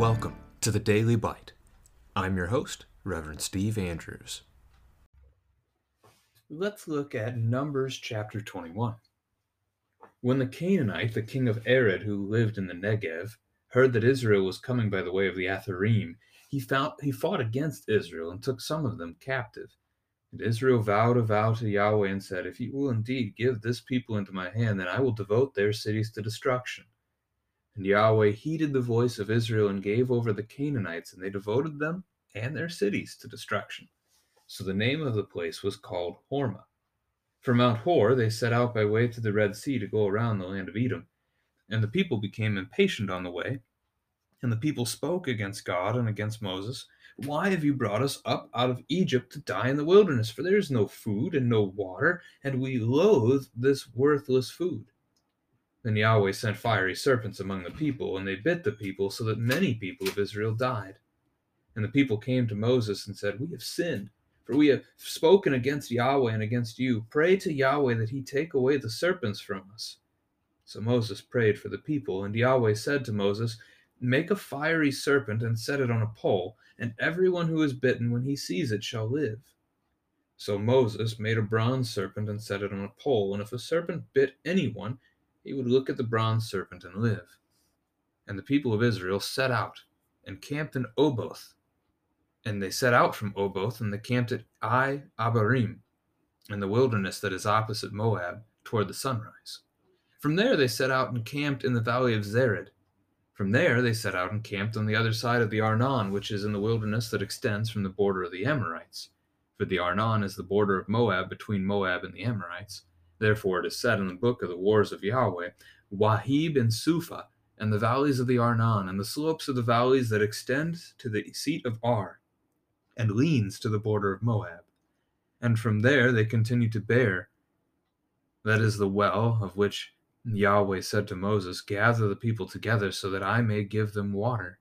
Welcome to the Daily Bite. I'm your host, Reverend Steve Andrews. Let's look at Numbers chapter 21. When the Canaanite, the king of Arad, who lived in the Negev, heard that Israel was coming by the way of the Atharim, he, found, he fought against Israel and took some of them captive. And Israel vowed a vow to Yahweh and said, If you will indeed give this people into my hand, then I will devote their cities to destruction. And Yahweh heeded the voice of Israel and gave over the Canaanites, and they devoted them and their cities to destruction. So the name of the place was called Hormah. From Mount Hor they set out by way to the Red Sea to go around the land of Edom. And the people became impatient on the way. And the people spoke against God and against Moses. Why have you brought us up out of Egypt to die in the wilderness? For there is no food and no water, and we loathe this worthless food. Then Yahweh sent fiery serpents among the people, and they bit the people, so that many people of Israel died. And the people came to Moses and said, We have sinned, for we have spoken against Yahweh and against you. Pray to Yahweh that he take away the serpents from us. So Moses prayed for the people, and Yahweh said to Moses, Make a fiery serpent and set it on a pole, and everyone who is bitten when he sees it shall live. So Moses made a bronze serpent and set it on a pole, and if a serpent bit anyone, he would look at the bronze serpent and live. And the people of Israel set out and camped in Oboth. And they set out from Oboth and they camped at Ai Abarim, in the wilderness that is opposite Moab, toward the sunrise. From there they set out and camped in the valley of Zered. From there they set out and camped on the other side of the Arnon, which is in the wilderness that extends from the border of the Amorites. For the Arnon is the border of Moab between Moab and the Amorites. Therefore it is said in the book of the wars of Yahweh, Waheb and Suphah, and the valleys of the Arnon, and the slopes of the valleys that extend to the seat of Ar, and leans to the border of Moab. And from there they continue to bear. That is the well of which Yahweh said to Moses, Gather the people together so that I may give them water.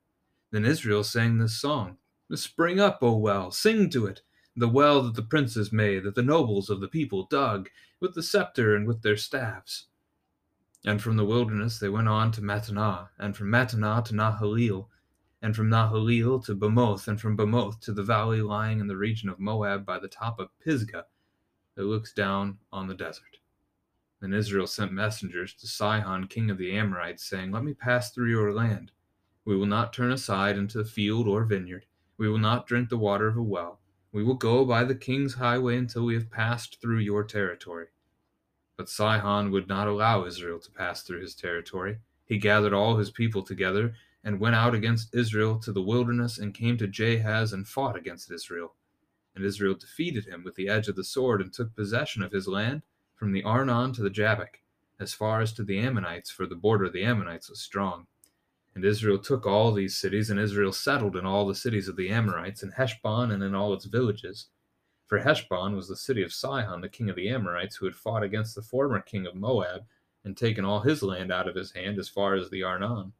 Then Israel sang this song Spring up, O well, sing to it the well that the princes made, that the nobles of the people dug, with the scepter and with their staffs. And from the wilderness they went on to Mattanah, and from Mattanah to Nahaliel, and from Nahaliel to Bamoth, and from Bamoth to the valley lying in the region of Moab by the top of Pisgah, that looks down on the desert. Then Israel sent messengers to Sihon, king of the Amorites, saying, Let me pass through your land. We will not turn aside into field or vineyard. We will not drink the water of a well. We will go by the king's highway until we have passed through your territory. But Sihon would not allow Israel to pass through his territory. He gathered all his people together and went out against Israel to the wilderness and came to Jahaz and fought against Israel. And Israel defeated him with the edge of the sword and took possession of his land from the Arnon to the Jabbok, as far as to the Ammonites, for the border of the Ammonites was strong. And Israel took all these cities, and Israel settled in all the cities of the Amorites, in Heshbon and in all its villages. For Heshbon was the city of Sihon, the king of the Amorites, who had fought against the former king of Moab, and taken all his land out of his hand as far as the Arnon.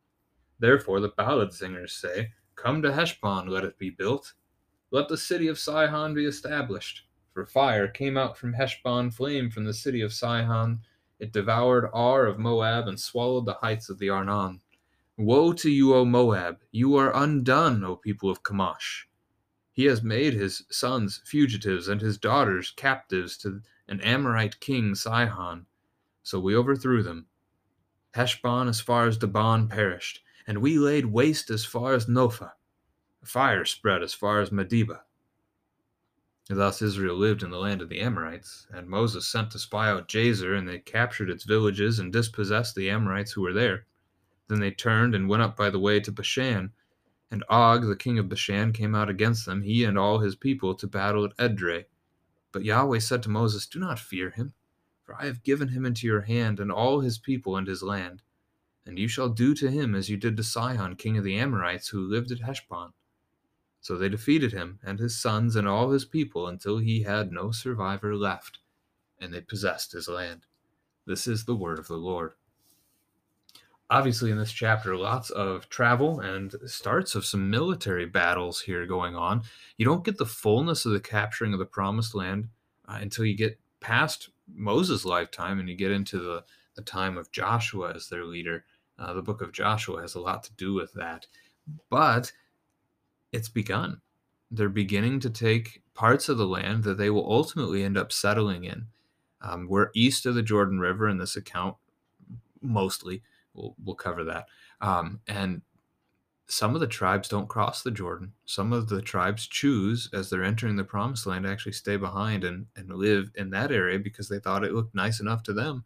Therefore the ballad singers say, Come to Heshbon, let it be built. Let the city of Sihon be established. For fire came out from Heshbon, flame from the city of Sihon. It devoured Ar of Moab and swallowed the heights of the Arnon. Woe to you, O Moab! You are undone, O people of Chemosh. He has made his sons fugitives and his daughters captives to an Amorite king, Sihon. So we overthrew them. Heshbon as far as Dibon perished, and we laid waste as far as Nophah. Fire spread as far as Medeba. Thus Israel lived in the land of the Amorites, and Moses sent to spy out Jazer, and they captured its villages and dispossessed the Amorites who were there. Then they turned and went up by the way to Bashan. And Og, the king of Bashan, came out against them, he and all his people, to battle at Edrei. But Yahweh said to Moses, Do not fear him, for I have given him into your hand, and all his people and his land. And you shall do to him as you did to Sihon, king of the Amorites, who lived at Heshbon. So they defeated him and his sons and all his people until he had no survivor left, and they possessed his land. This is the word of the Lord obviously in this chapter lots of travel and starts of some military battles here going on you don't get the fullness of the capturing of the promised land uh, until you get past moses lifetime and you get into the, the time of joshua as their leader uh, the book of joshua has a lot to do with that but it's begun. They're beginning to take parts of the land that they will ultimately end up settling in. Um, we're east of the Jordan River in this account, mostly. We'll, we'll cover that. Um, and some of the tribes don't cross the Jordan. Some of the tribes choose, as they're entering the promised land, to actually stay behind and, and live in that area because they thought it looked nice enough to them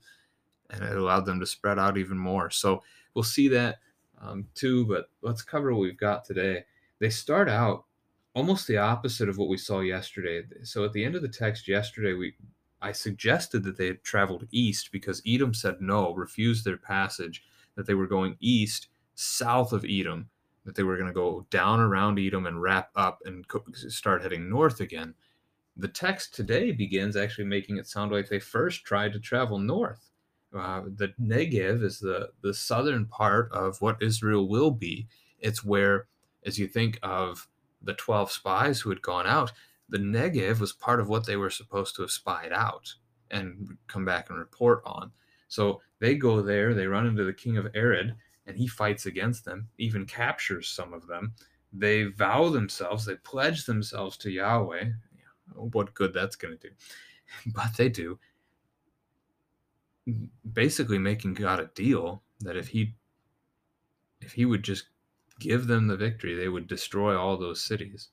and it allowed them to spread out even more. So we'll see that um, too, but let's cover what we've got today. They start out almost the opposite of what we saw yesterday. So at the end of the text yesterday, we I suggested that they had traveled east because Edom said no, refused their passage, that they were going east, south of Edom, that they were going to go down around Edom and wrap up and start heading north again. The text today begins actually making it sound like they first tried to travel north. Uh, the Negev is the, the southern part of what Israel will be. It's where, as you think of the 12 spies who had gone out, the Negev was part of what they were supposed to have spied out and come back and report on. So they go there, they run into the king of Arad, and he fights against them, even captures some of them. They vow themselves, they pledge themselves to Yahweh. What good that's going to do. But they do. Basically making God a deal that if he if he would just give them the victory, they would destroy all those cities.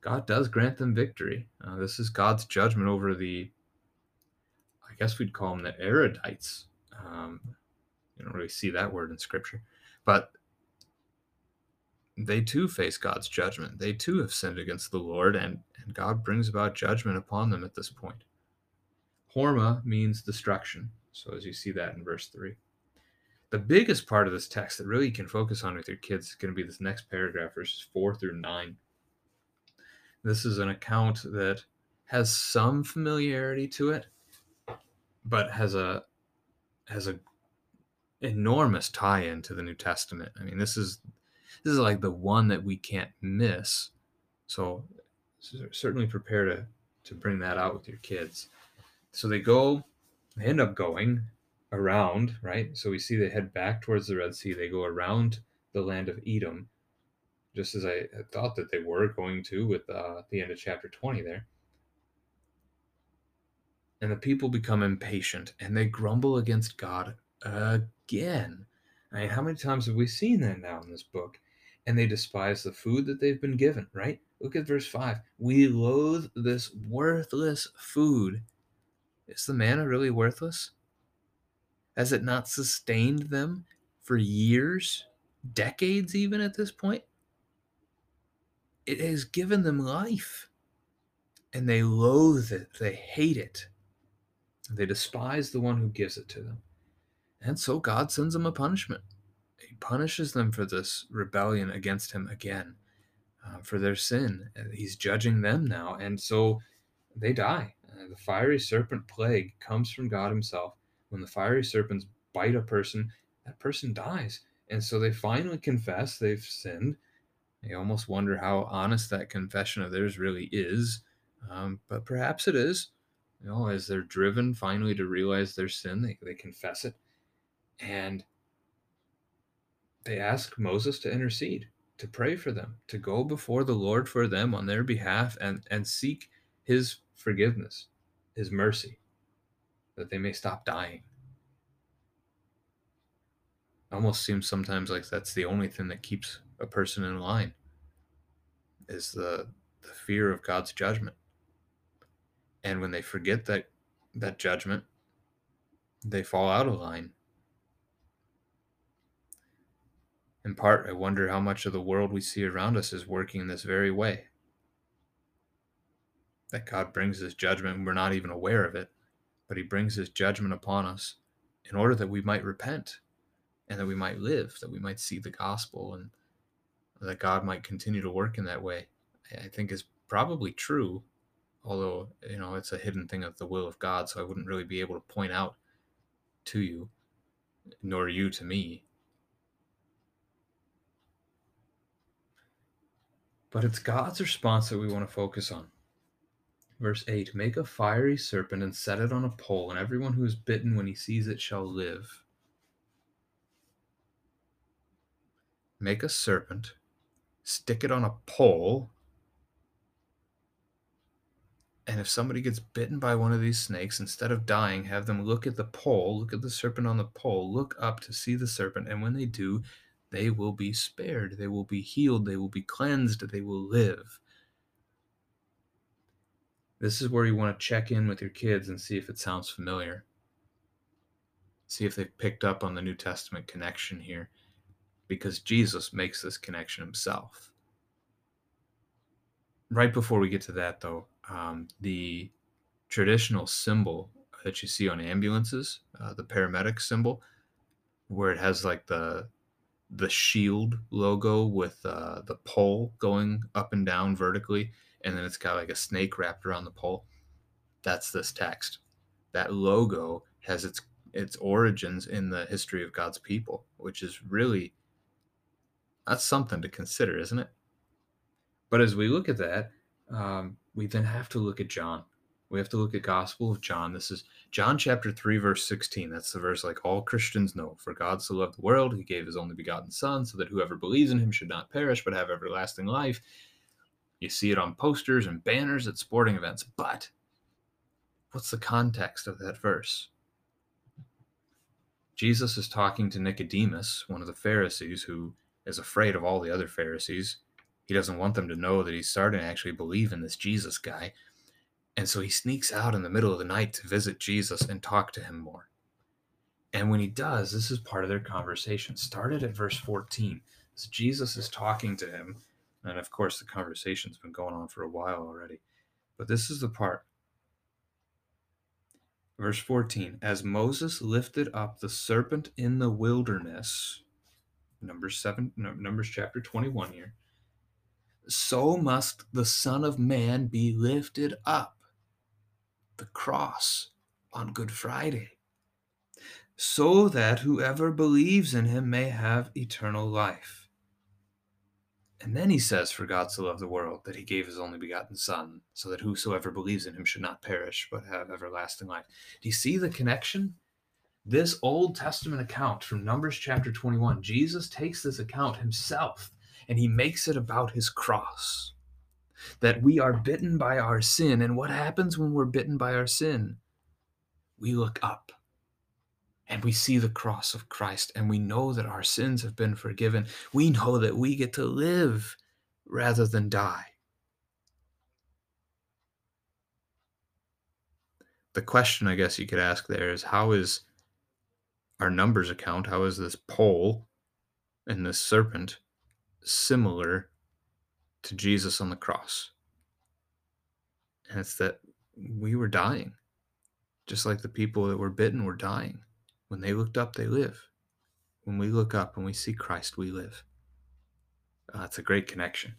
God does grant them victory. Uh, this is God's judgment over the, guess we'd call them the Aradites. Um, you don't really see that word in scripture. But they too face God's judgment. They too have sinned against the Lord, and, and God brings about judgment upon them at this point. Hormah means destruction. So, as you see that in verse 3. The biggest part of this text that really you can focus on with your kids is going to be this next paragraph, verses 4 through 9. This is an account that has some familiarity to it, but has a has a enormous tie-in to the New Testament. I mean, this is this is like the one that we can't miss. So certainly prepare to to bring that out with your kids. So they go, they end up going around, right? So we see they head back towards the Red Sea. They go around the land of Edom, just as I thought that they were going to with uh, the end of chapter 20 there. And the people become impatient and they grumble against God again. I mean, how many times have we seen that now in this book? And they despise the food that they've been given, right? Look at verse 5. We loathe this worthless food. Is the manna really worthless? Has it not sustained them for years, decades, even at this point? It has given them life. And they loathe it, they hate it. They despise the one who gives it to them. And so God sends them a punishment. He punishes them for this rebellion against Him again, uh, for their sin. He's judging them now. And so they die. Uh, the fiery serpent plague comes from God Himself. When the fiery serpents bite a person, that person dies. And so they finally confess they've sinned. They almost wonder how honest that confession of theirs really is. Um, but perhaps it is. You know, as they're driven finally to realize their sin, they, they confess it and they ask Moses to intercede, to pray for them, to go before the Lord for them on their behalf and, and seek his forgiveness, his mercy, that they may stop dying. Almost seems sometimes like that's the only thing that keeps a person in line is the, the fear of God's judgment. And when they forget that that judgment, they fall out of line In part, I wonder how much of the world we see around us is working in this very way. That God brings his judgment we're not even aware of it, but he brings his judgment upon us in order that we might repent and that we might live, that we might see the gospel and that God might continue to work in that way. I think is probably true, although, you know, it's a hidden thing of the will of God, so I wouldn't really be able to point out to you, nor you to me. But it's God's response that we want to focus on. Verse 8 Make a fiery serpent and set it on a pole, and everyone who is bitten when he sees it shall live. make a serpent, stick it on a pole, and if somebody gets bitten by one of these snakes, instead of dying, have them look at the pole, look at the serpent on the pole, look up to see the serpent, and when they do, they will be spared, they will be healed, they will be cleansed, they will live. This is where you want to check in with your kids and see if it sounds familiar. See if they've picked up on the New Testament connection here, because Jesus makes this connection himself. Right before we get to that, though, um, the traditional symbol that you see on ambulances, uh, the paramedic symbol, where it has like the the shield logo with uh, the pole going up and down vertically, and then it's got like a snake wrapped around the pole. That's this text. That logo has its its origins in the history of God's people, which is really that's something to consider, isn't it? But as we look at that, um, we then have to look at John. We have to look at Gospel of John. This is John chapter 3, verse 16. That's the verse like all Christians know. For God so loved the world, he gave his only begotten Son, so that whoever believes in him should not perish, but have everlasting life. You see it on posters and banners at sporting events. But what's the context of that verse? Jesus is talking to Nicodemus, one of the Pharisees, who is afraid of all the other Pharisees. He doesn't want them to know that he's starting to actually believe in this Jesus guy. And so he sneaks out in the middle of the night to visit Jesus and talk to him more. And when he does, this is part of their conversation. Started at verse 14. So Jesus is talking to him. And of course, the conversation's been going on for a while already. But this is the part. Verse 14 As Moses lifted up the serpent in the wilderness, Numbers 7, Numbers chapter 21 here, so must the Son of Man be lifted up the cross on Good Friday, so that whoever believes in him may have eternal life. And then he says, For God so loved the world that he gave his only begotten Son, so that whosoever believes in him should not perish, but have everlasting life. Do you see the connection? This Old Testament account from Numbers chapter 21, Jesus takes this account himself and he makes it about his cross that we are bitten by our sin. And what happens when we're bitten by our sin? We look up and we see the cross of Christ and we know that our sins have been forgiven. We know that we get to live rather than die. The question I guess you could ask there is how is our numbers account, how is this pole and this serpent similar to Jesus on the cross. And it's that we were dying, just like the people that were bitten were dying. When they looked up, they live. When we look up and we see Christ, we live. Uh, it's a great connection.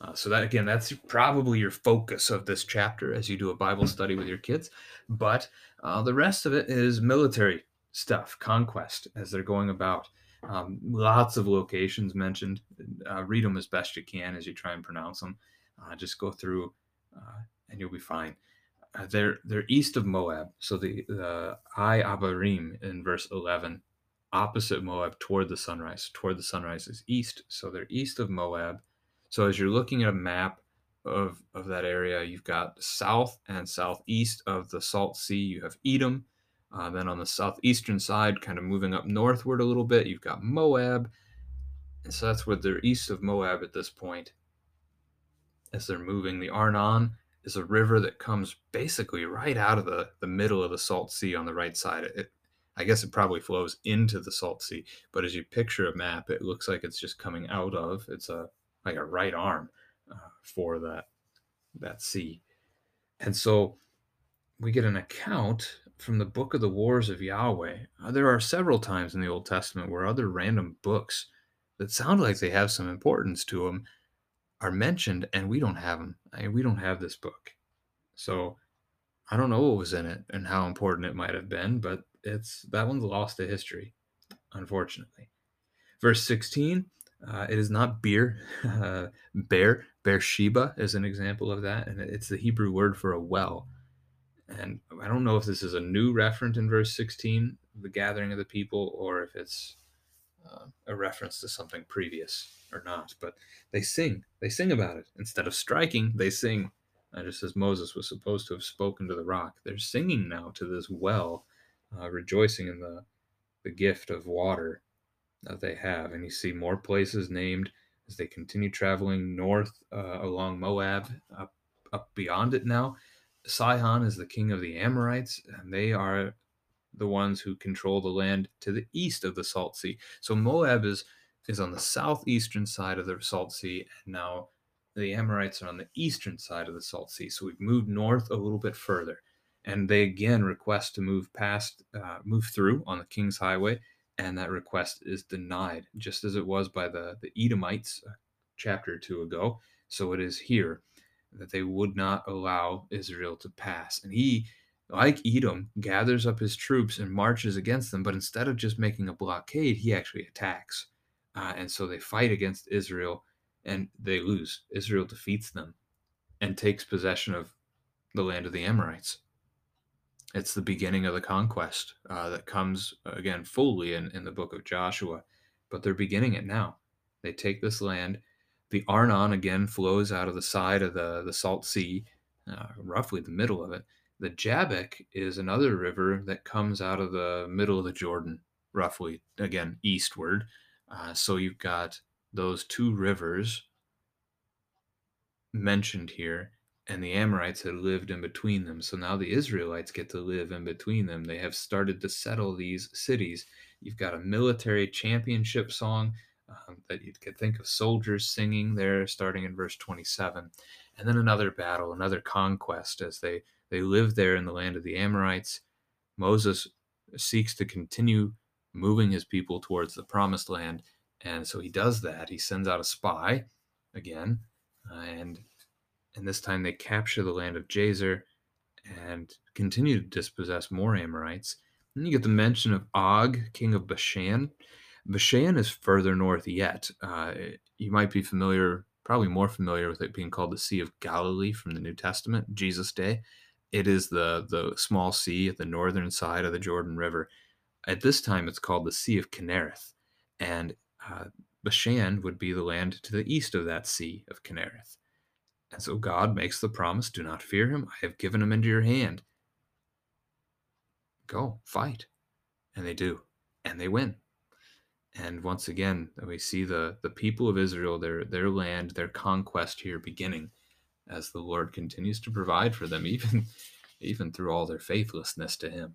Uh, so that again, that's probably your focus of this chapter as you do a Bible study with your kids. But uh, the rest of it is military stuff, conquest, as they're going about. Um, lots of locations mentioned. Uh, read them as best you can as you try and pronounce them. Uh, just go through, uh, and you'll be fine. Uh, they're they're east of Moab, so the the Iye-abarim in verse eleven, opposite Moab toward the sunrise. Toward the sunrise is east, so they're east of Moab. So as you're looking at a map of of that area, you've got south and southeast of the Salt Sea. You have Edom uh, then on the southeastern side, kind of moving up northward a little bit, you've got Moab. And so that's where they're east of Moab at this point. As they're moving, the Arnon is a river that comes basically right out of the, the middle of the Salt Sea on the right side. It, I guess it probably flows into the Salt Sea, but as you picture a map, it looks like it's just coming out of. It's a like a right arm uh, for that that sea, and so we get an account from the book of the wars of Yahweh. Uh, there are several times in the Old Testament where other random books that sound like they have some importance to them are mentioned, and we don't have them. I mean, we don't have this book. So I don't know what was in it and how important it might have been, but it's that one's lost to history, unfortunately. Verse 16, uh, it is not beer, uh, bear. Beersheba is an example of that, and it's the Hebrew word for a well. And I don't know if this is a new referent in verse 16, the gathering of the people, or if it's uh, a reference to something previous or not, but they sing. They sing about it. Instead of striking, they sing. Uh, just as Moses was supposed to have spoken to the rock, they're singing now to this well, uh, rejoicing in the, the gift of water that they have. And you see more places named as they continue traveling north uh, along Moab, up, up beyond it now. Sihon is the king of the Amorites, and they are the ones who control the land to the east of the Salt Sea. So Moab is is on the southeastern side of the Salt Sea, and now the Amorites are on the eastern side of the Salt Sea. So we've moved north a little bit further, and they again request to move past, uh, move through on the King's Highway, and that request is denied, just as it was by the the Edomites a chapter or two ago. So it is here that they would not allow Israel to pass, and he like Edom, gathers up his troops and marches against them, but instead of just making a blockade, he actually attacks. Uh, and so they fight against Israel and they lose. Israel defeats them and takes possession of the land of the Amorites. It's the beginning of the conquest uh, that comes again fully in, in the book of Joshua, but they're beginning it now. They take this land. The Arnon again flows out of the side of the, the Salt Sea, uh, roughly the middle of it the Jabbok is another river that comes out of the middle of the Jordan, roughly, again, eastward. Uh, so you've got those two rivers mentioned here, and the Amorites had lived in between them. So now the Israelites get to live in between them. They have started to settle these cities. You've got a military championship song um, that you could think of soldiers singing there, starting in verse 27. And then another battle, another conquest as they they live there in the land of the Amorites. Moses seeks to continue moving his people towards the promised land. And so he does that. He sends out a spy again, uh, and and this time they capture the land of Jazer and continue to dispossess more Amorites. Then you get the mention of Og, king of Bashan. Bashan is further north yet. Uh, you might be familiar, probably more familiar with it being called the Sea of Galilee from the New Testament, Jesus' day. It is the the small sea at the northern side of the Jordan River. At this time, it's called the Sea of Kinnereth, and uh, Bashan would be the land to the east of that Sea of Kinnereth. And so God makes the promise do not fear him. I have given him into your hand. Go, fight. And they do. And they win. And once again, we see the, the people of Israel, their, their land, their conquest here beginning as the Lord continues to provide for them, even even through all their faithlessness to Him.